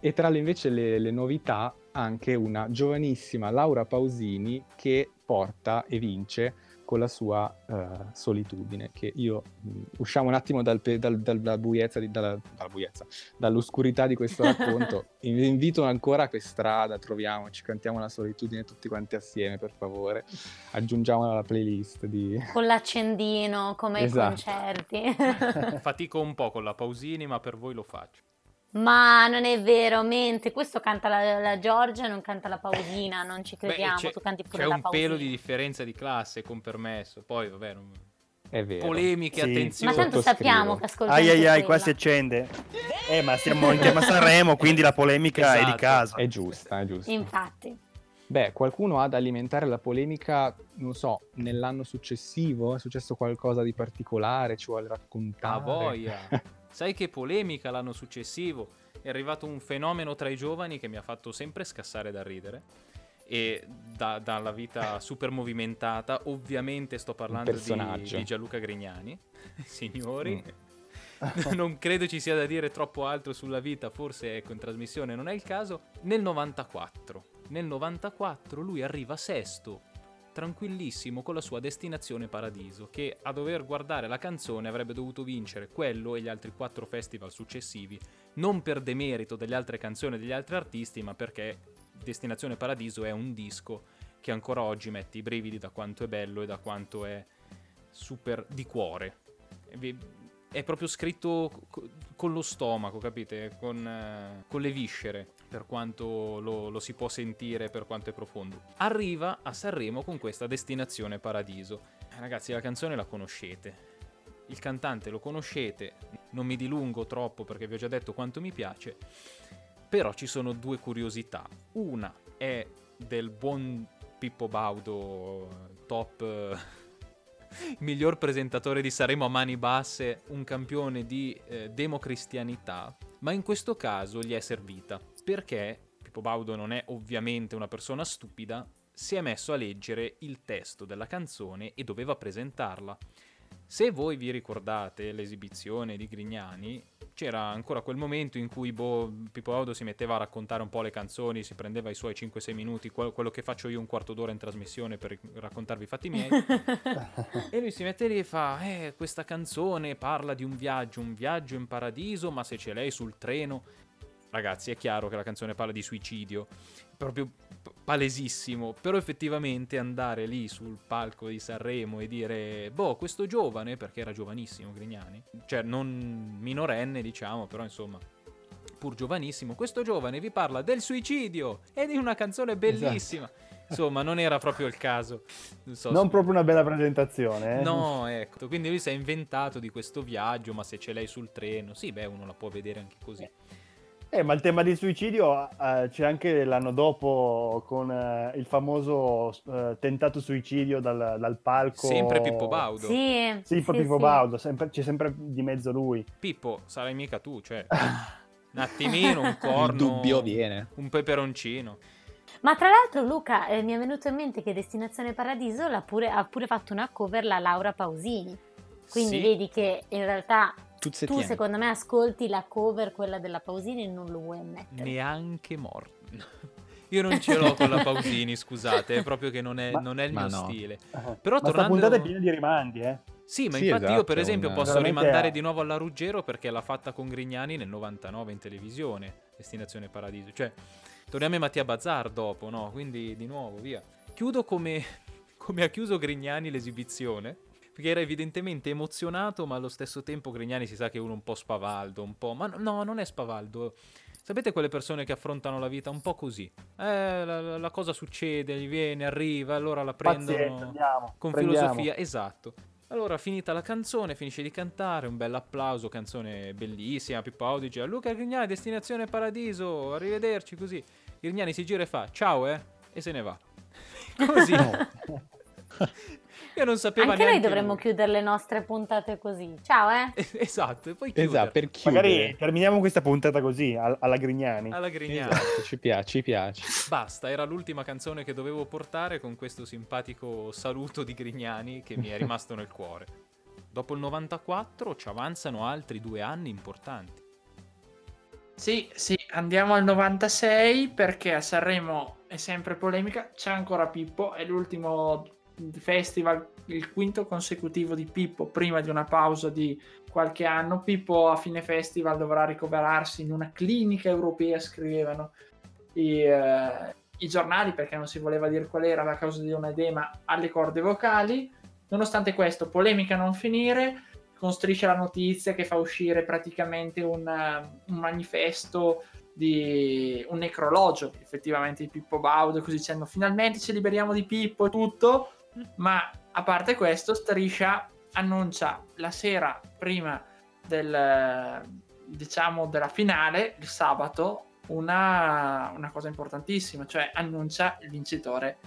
E tra le invece le, le novità anche una giovanissima Laura Pausini che porta e vince con la sua eh, solitudine che io mh, usciamo un attimo dal pe- dal- dalla buiezza, di- dalla, dalla buiezza, dall'oscurità di questo racconto vi invito ancora per strada troviamoci cantiamo la solitudine tutti quanti assieme per favore aggiungiamola alla playlist di Con l'accendino, come Esatto. ai concerti. Fatico un po' con la Pausini, ma per voi lo faccio. Ma non è vero, mente. Questo canta la, la Giorgia e non canta la Pausina, non ci Beh, crediamo. c'è, tu canti pure c'è la un Pausina. pelo di differenza di classe, con permesso. Poi, vabbè, non- è vero polemiche, Sì. Ma attenzione. tanto sottoscrivo. sappiamo che ascoltiamo Ai ai ai, quella. qua si accende. Eh, ma siamo in tema Sanremo, quindi la polemica è di Esatto. casa. è giusta è giusta Infatti. Beh, qualcuno ha ad alimentare la polemica, non so, nell'anno successivo? È successo qualcosa di particolare? Ci vuole raccontare? A voglia. Sai che polemica l'anno successivo? È arrivato un fenomeno tra i giovani che mi ha fatto sempre scassare da ridere. E da- dalla vita super movimentata, ovviamente sto parlando di, di Gianluca Grignani, signori. Mm. non credo ci sia da dire troppo altro sulla vita, forse ecco in trasmissione non è il caso. Nel 94, nel 94 lui arriva sesto, tranquillissimo con la sua destinazione Paradiso, che a dover guardare la canzone avrebbe dovuto vincere quello e gli altri quattro festival successivi, non per demerito delle altre canzoni e degli altri artisti, ma perché Destinazione Paradiso è un disco che ancora oggi mette i brividi da quanto è bello e da quanto è super di cuore. È proprio scritto co- con lo stomaco, capite? Con, eh, con le viscere, per quanto lo, lo si può sentire, per quanto è profondo. Arriva a Sanremo con questa Destinazione Paradiso. Eh, Ragazzi, la canzone la conoscete. Il cantante lo conoscete, non mi dilungo troppo perché vi ho già detto quanto mi piace, però ci sono due curiosità. Una è del buon Pippo Baudo, top miglior presentatore di Sanremo a mani basse, un campione di eh, democristianità, ma in questo caso gli è servita perché Pippo Baudo non è ovviamente una persona stupida, si è messo a leggere il testo della canzone e doveva presentarla. Se voi vi ricordate l'esibizione di Grignani, c'era ancora quel momento in cui boh, Pippo Baudo si metteva a raccontare un po' le canzoni, si prendeva i suoi 5-6 minuti, quel- quello che faccio io un quarto d'ora in trasmissione per raccontarvi i fatti miei. E lui si mette lì e fa: Eh, questa canzone parla di un viaggio, un viaggio in paradiso, ma se c'è lei sul treno. Ragazzi, è chiaro che la canzone parla di suicidio, proprio palesissimo. Però effettivamente andare lì sul palco di Sanremo e dire: Boh, questo giovane, perché era giovanissimo Grignani, cioè non minorenne, diciamo, però insomma. Pur giovanissimo, questo giovane vi parla del suicidio e di una canzone bellissima. Insomma, non era proprio il caso. Non, so non se- proprio una bella presentazione, eh? No, ecco. Quindi lui si è inventato di questo viaggio, ma se c'è lei sul treno, sì, beh, uno la può vedere anche così. Eh, ma il tema di suicidio eh, c'è anche l'anno dopo con eh, il famoso eh, tentato suicidio dal, dal palco. Sempre Pippo Baudo. Sì, Sì, proprio Pippo Baudo, sempre- c'è sempre di mezzo lui. Pippo, sarai mica tu, cioè. Un attimino, un corno. Il dubbio viene. Un peperoncino. Ma tra l'altro, Luca, eh, mi è venuto in mente che Destinazione Paradiso l'ha pure- ha pure fatto una cover la Laura Pausini. Quindi Sì. vedi che in realtà Tu se tu, tieni. secondo me, ascolti la cover, quella della Pausini, e non lo vuoi ammettere. Neanche morto. Io non ce l'ho con la Pausini, scusate, è proprio che non è, Ma- non è il ma mio no. stile. ma Però sta tornando- puntata è piena di rimandi, eh? Sì, ma Sì, infatti io esatto, per esempio una- posso Veramente rimandare a- di nuovo alla Ruggero perché l'ha fatta con Grignani nel 99 in televisione, Destinazione Paradiso. Cioè, torniamo a Mattia Bazzar dopo, no? Quindi di nuovo, via. Chiudo come, come ha chiuso Grignani l'esibizione, perché era evidentemente emozionato, ma allo stesso tempo Grignani si sa che è uno un po' spavaldo, un po'... Ma no, non è spavaldo. Sapete quelle persone che affrontano la vita un po' così? Eh, la, la- cosa succede, gli viene, arriva, allora la Pazienza, prendono andiamo. con prendiamo. filosofia, esatto. Allora, finita la canzone, finisce di cantare, un bel applauso, canzone bellissima, Pippo Audi dice Luca Grignani, destinazione paradiso, arrivederci, così. Grignani si gira e fa ciao, eh, e se ne va. Così. Io non sapevo Anche noi dovremmo lui. chiudere le nostre puntate così. Ciao, eh! Esatto, e poi chiudere. Esatto, per chiudere. Magari terminiamo questa puntata così, al- alla Grignani. Alla Grignani. Esatto, ci piace, ci piace. Basta, era l'ultima canzone che dovevo portare con questo simpatico saluto di Grignani che mi è rimasto nel cuore. Dopo il 94 ci avanzano altri due anni importanti. Sì, sì, andiamo al 96 perché a Sanremo è sempre polemica. C'è ancora Pippo, è l'ultimo festival, il quinto consecutivo di Pippo prima di una pausa di qualche anno. Pippo a fine festival dovrà ricoverarsi in una clinica europea, scrivevano i, eh, i giornali perché non si voleva dire qual era la causa di un edema alle corde vocali. Nonostante questo, polemica non finire, con Striscia la notizia che fa uscire praticamente un, eh, un manifesto di un necrologio effettivamente di Pippo Baudo così dicendo finalmente ci liberiamo di Pippo e tutto ma a parte questo Striscia annuncia la sera prima del eh, diciamo della finale il sabato una, una cosa importantissima cioè annuncia il vincitore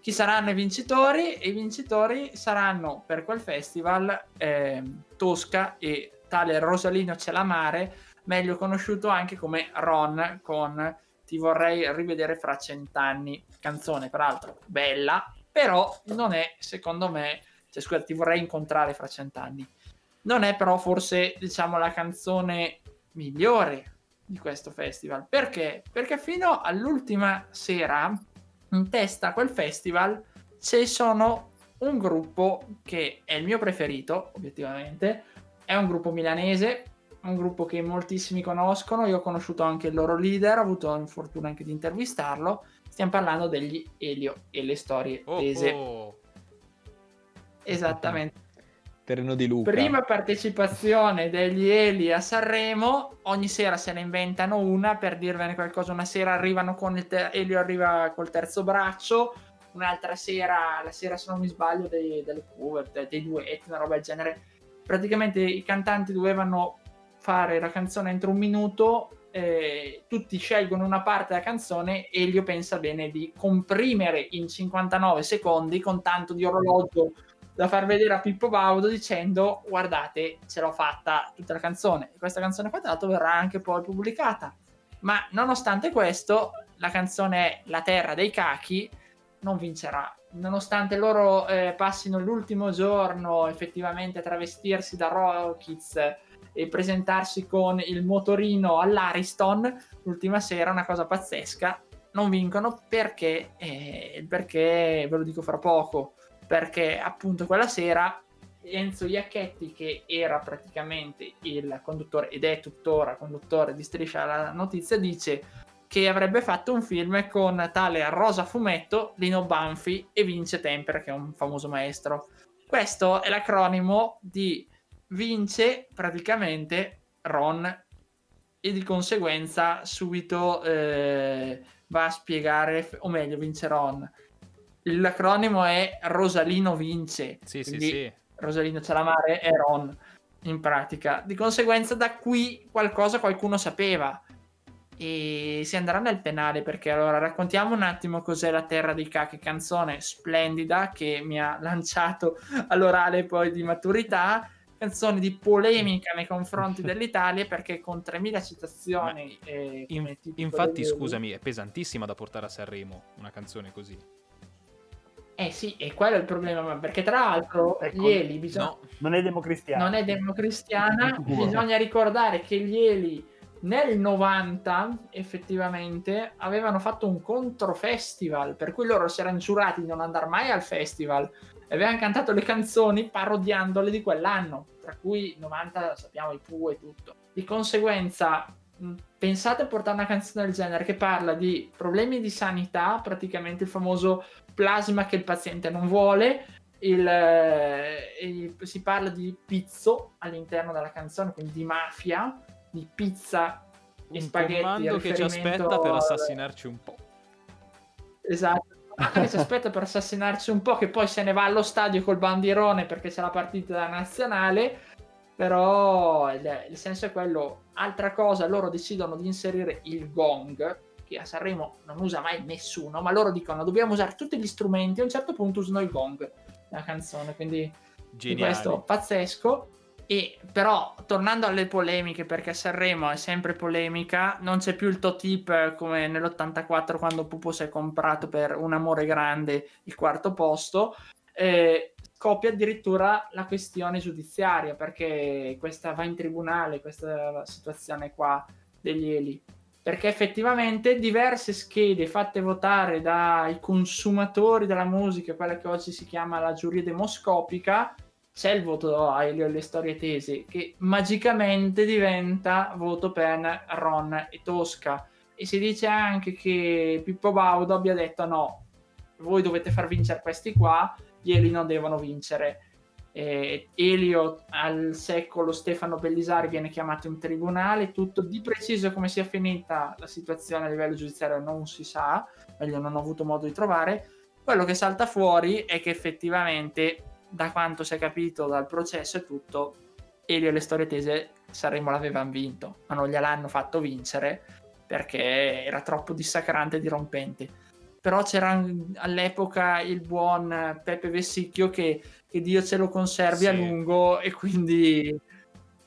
chi saranno i vincitori? I vincitori saranno per quel festival ehm, Tosca e tale Rosalino Celamare, meglio conosciuto anche come Ron con Ti vorrei rivedere fra cent'anni, canzone peraltro bella, però non è secondo me, cioè scusa, ti vorrei incontrare fra cent'anni. non è però forse, diciamo, la canzone migliore di questo festival. Perché? Perché fino all'ultima sera, in testa a quel festival, ci sono un gruppo che è il mio preferito, obiettivamente, è un gruppo milanese, un gruppo che moltissimi conoscono, io ho conosciuto anche il loro leader, ho avuto la fortuna anche di intervistarlo, stiamo parlando degli Elio e le storie Oh, tese. oh. Esattamente. Terreno di Luca. Prima partecipazione degli Eli a Sanremo, ogni sera se ne inventano una per dirvene qualcosa. Una sera arrivano con il ter- Elio arriva col terzo braccio, un'altra sera, la sera se non mi sbaglio, dei, delle cover, de- dei duetti, una roba del genere. Praticamente i cantanti dovevano fare la canzone entro un minuto. Eh, tutti scelgono una parte della canzone e Elio pensa bene di comprimere in 59 secondi con tanto di orologio da far vedere a Pippo Baudo dicendo guardate ce l'ho fatta tutta la canzone. E questa canzone qua tra l'altro verrà anche poi pubblicata. Ma nonostante questo la canzone La terra dei cachi non vincerà. Nonostante loro eh, passino l'ultimo giorno effettivamente a travestirsi da Rockets e presentarsi con il motorino all'Ariston l'ultima sera una cosa pazzesca non vincono perché eh, perché ve lo dico fra poco perché appunto quella sera Enzo Iacchetti, che era praticamente il conduttore ed è tuttora conduttore di Striscia la notizia, dice che avrebbe fatto un film con tale Rosa Fumetto, Lino Banfi e Vince Tempera, che è un famoso maestro. Questo è l'acronimo di Vince praticamente Ron e di conseguenza subito eh, va a spiegare, o meglio, Vince Ron. L'acronimo è Rosalino Vince. Sì, sì, quindi sì. Rosalino Cialamare e Ron in pratica. Di conseguenza da qui qualcosa qualcuno sapeva e si andrà nel penale perché allora raccontiamo un attimo cos'è la terra dei cachi, canzone splendida che mi ha lanciato all'orale poi di maturità, canzone di polemica nei confronti dell'Italia perché con 3000 citazioni eh, In- come tipico infatti, scusami, è pesantissima da portare a Sanremo una canzone così. Eh sì, e quello è il problema, ma perché tra l'altro Ecco, gli Eli bisogna No, Non è democristiano. non è democristiana. Bisogna ricordare che gli Eli nel 90 effettivamente avevano fatto un controfestival, per cui loro si erano giurati di non andare mai al festival e avevano cantato le canzoni parodiandole di quell'anno, tra cui 90 sappiamo i Pooh e tutto. Di conseguenza, mh, pensate a portare una canzone del genere che parla di problemi di sanità, praticamente il famoso plasma che il paziente non vuole, il, eh, il- si parla di pizzo all'interno della canzone, quindi di mafia, di pizza e un spaghetti. comando che ci aspetta per assassinarci un po'. Esatto. Che ci aspetta per assassinarci un po', che poi se ne va allo stadio col bandierone perché c'è la partita da nazionale. Però il, senso è quello. Altra cosa, loro decidono di inserire il gong, che a Sanremo non usa mai nessuno, ma loro dicono dobbiamo usare tutti gli strumenti. A un certo punto usano il gong nella canzone, quindi questo pazzesco. E però tornando alle polemiche, perché Sanremo è sempre polemica, non c'è più il Totip eh, come nell'84 quando Pupo si è comprato per un amore grande il quarto posto. eh, scoppia addirittura la questione giudiziaria perché questa va in tribunale, questa situazione qua degli Eli. Perché effettivamente diverse schede fatte votare dai consumatori della musica, quella che oggi si chiama la giuria demoscopica, c'è il voto a Elio e le storie tese che magicamente diventa voto per Ron e Tosca. E si dice anche che Pippo Baudo abbia detto no voi dovete far vincere questi qua gli Eli non devono vincere. Eh, Elio al secolo Stefano Bellisari viene chiamato in tribunale. Tutto di preciso come sia finita la situazione a livello giudiziario non si sa meglio non ho avuto modo di trovare. Quello che salta fuori è che effettivamente da quanto si è capito dal processo e tutto, Elio e le storie tese Sanremo l'avevano vinto, ma non gliel'hanno fatto vincere perché era troppo dissacrante e dirompente. Però c'era all'epoca il buon Peppe Vessicchio che, che Dio ce lo conservi Sì. a lungo e quindi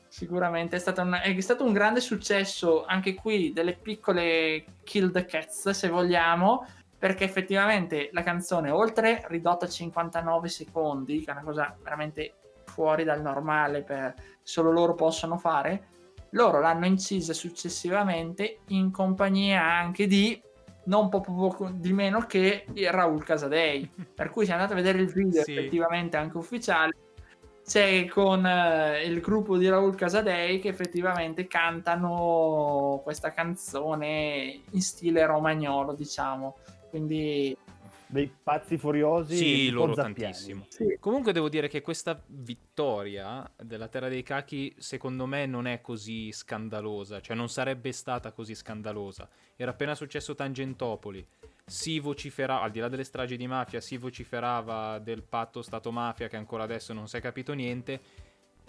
sicuramente è stato, un, è stato un grande successo anche qui delle piccole kill the cats se vogliamo perché effettivamente la canzone oltre ridotta a 59 secondi che è una cosa veramente fuori dal normale, per, solo loro possono fare. Loro l'hanno incisa successivamente in compagnia anche di non po- poco di meno che Raul Casadei. Per cui se andate a vedere il video Sì. effettivamente anche ufficiale, c'è con eh, il gruppo di Raul Casadei che effettivamente cantano questa canzone in stile romagnolo, diciamo. Quindi Dei pazzi furiosi. Sì, loro Zappiani. tantissimo. sì, Comunque devo dire che questa vittoria della Terra dei Cachi secondo me non è così scandalosa, cioè non sarebbe stata così scandalosa. Era appena successo Tangentopoli, si vociferava, al di là delle stragi di mafia, si vociferava del patto Stato-mafia che ancora adesso non si è capito niente.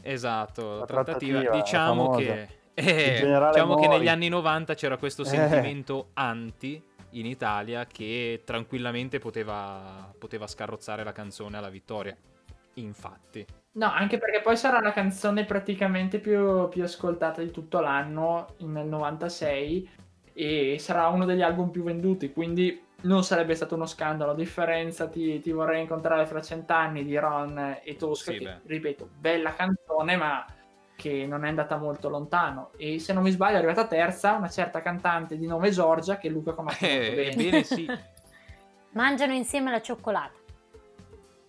Esatto, La trattativa. trattativa, Diciamo che, eh, diciamo che negli anni 90 c'era questo Eh. sentimento anti in Italia che tranquillamente poteva, poteva scarrozzare la canzone alla vittoria. Infatti, No, anche perché poi sarà la canzone praticamente più, più ascoltata di tutto l'anno nel 96 e sarà uno degli album più venduti, quindi non sarebbe stato uno scandalo. A differenza ti, ti vorrei incontrare fra cent'anni di Ron e Tosca, Sì, che ripeto, bella canzone, ma che non è andata molto lontano. E se non mi sbaglio è arrivata terza una certa cantante di nome Giorgia che Luca conosce molto Eh, bene. sì. Mangiano insieme la cioccolata.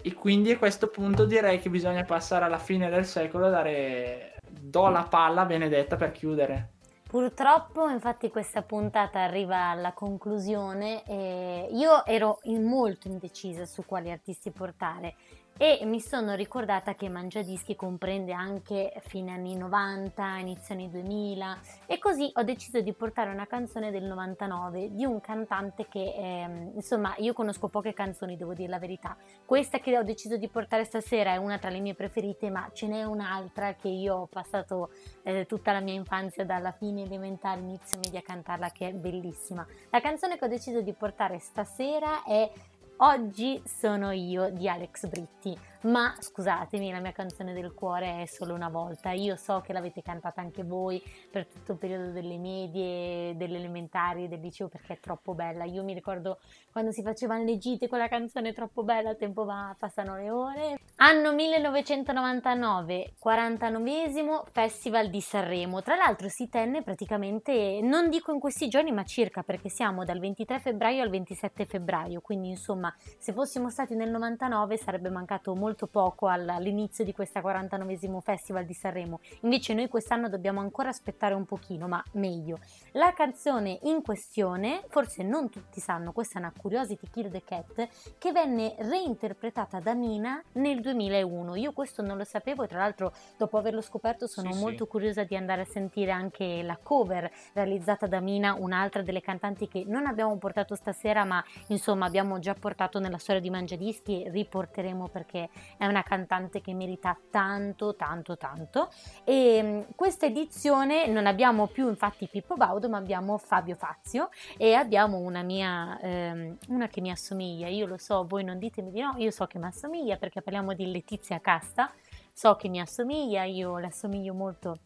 E quindi a questo punto direi che bisogna passare alla fine del secolo e dare do la palla a Benedetta per chiudere. Purtroppo, infatti, questa puntata arriva alla conclusione. E io ero in- molto indecisa su quali artisti portare e mi sono ricordata che Mangiadischi comprende anche fine anni 90, inizio anni 2000 e così ho deciso di portare una canzone del 99 di un cantante che, ehm, insomma, io conosco poche canzoni, devo dire la verità. Questa che ho deciso di portare stasera è una tra le mie preferite, ma ce n'è un'altra che io ho passato eh, tutta la mia infanzia dalla fine elementare, inizio media a cantarla che è bellissima. La canzone che ho deciso di portare stasera è Oggi sono io di Alex Britti, ma scusatemi, la mia canzone del cuore è solo una volta. Io so che l'avete cantata anche voi per tutto il periodo delle medie, delle elementari, del liceo perché è troppo bella. Io mi ricordo quando si facevano le gite con la canzone troppo bella, il tempo va, passano le ore. Anno 1999, 49esimo Festival di Sanremo. Tra l'altro si tenne praticamente, non dico in questi giorni, ma circa perché siamo dal 23 febbraio al 27 febbraio, quindi insomma, se fossimo stati nel 99 sarebbe mancato molto poco all- all'inizio di questa 49esimo Festival di Sanremo. Invece noi quest'anno dobbiamo ancora aspettare un pochino, ma meglio. La canzone in questione, forse non tutti sanno, questa è una Curiosity Kill the Cat, che venne reinterpretata da Mina nel 2001. Io questo non lo sapevo e tra l'altro dopo averlo scoperto sono Sì, molto sì. curiosa di andare a sentire anche la cover realizzata da Mina, un'altra delle cantanti che non abbiamo portato stasera, ma insomma abbiamo già portato nella storia di Mangiadischi e riporteremo perché è una cantante che merita tanto, tanto, tanto. E mh, questa edizione non abbiamo più infatti Pippo Baudo, ma abbiamo Fabio Fazio e abbiamo una mia, ehm, una che mi assomiglia. Io lo so, voi non ditemi di no, io so che mi assomiglia perché parliamo di Letizia Casta. So che mi assomiglia, io le assomiglio molto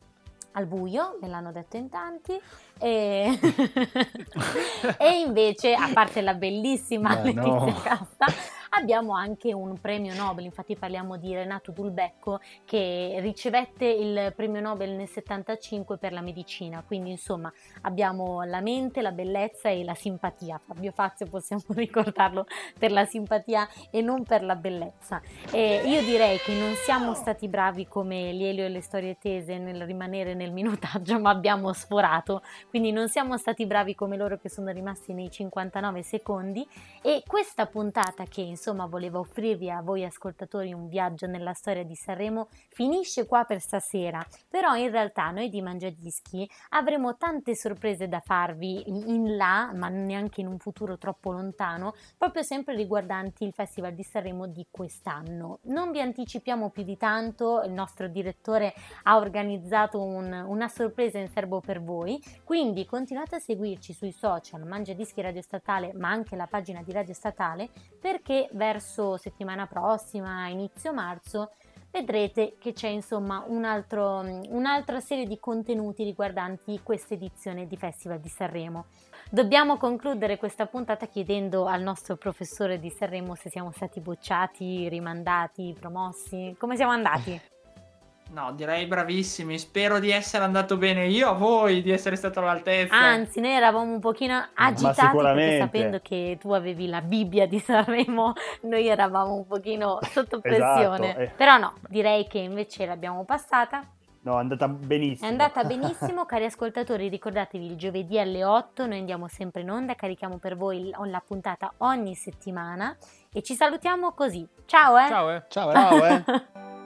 al buio, me l'hanno detto in tanti. E, e invece, a parte la bellissima Ma Letizia no. Casta, abbiamo anche un premio Nobel. Infatti, parliamo di Renato Dulbecco che ricevette il premio Nobel nel 75 per la medicina. Quindi, insomma, abbiamo la mente, la bellezza e la simpatia. Fabio Fazio possiamo ricordarlo per la simpatia e non per la bellezza. E io direi che non siamo stati bravi come Lielio e le storie tese nel rimanere nel minutaggio, ma abbiamo sforato. Quindi non siamo stati bravi come loro che sono rimasti nei 59 secondi. E questa puntata che insomma voleva offrirvi a voi ascoltatori un viaggio nella storia di Sanremo finisce qua per stasera. Però in realtà noi di Mangiadischi avremo tante sorprese da farvi in là, ma neanche in un futuro troppo lontano, proprio sempre riguardanti il Festival di Sanremo di quest'anno. Non vi anticipiamo più di tanto, il nostro direttore ha organizzato un- una sorpresa in serbo per voi, quindi continuate a seguirci sui social Mangia Dischi Radio Statale, ma anche la pagina di Radio Statale, perché verso settimana prossima, inizio marzo, vedrete che c'è insomma un altro- un'altra serie di contenuti riguardanti questa edizione di Festival di Sanremo. Dobbiamo concludere questa puntata chiedendo al nostro professore di Sanremo se siamo stati bocciati, rimandati, promossi, come siamo andati? No, direi bravissimi. Spero di essere andato bene io a voi, di essere stato all'altezza. Anzi, noi eravamo un pochino agitati perché sapendo che tu avevi la Bibbia di Sanremo, noi eravamo un pochino sotto pressione. Esatto. Però no, direi che invece l'abbiamo passata. No, è andata benissimo. È andata benissimo, cari ascoltatori, ricordatevi il giovedì alle 8, noi andiamo sempre in onda, carichiamo per voi la puntata ogni settimana e ci salutiamo così. Ciao eh! Ciao, eh. Ciao, eh. Ciao, eh.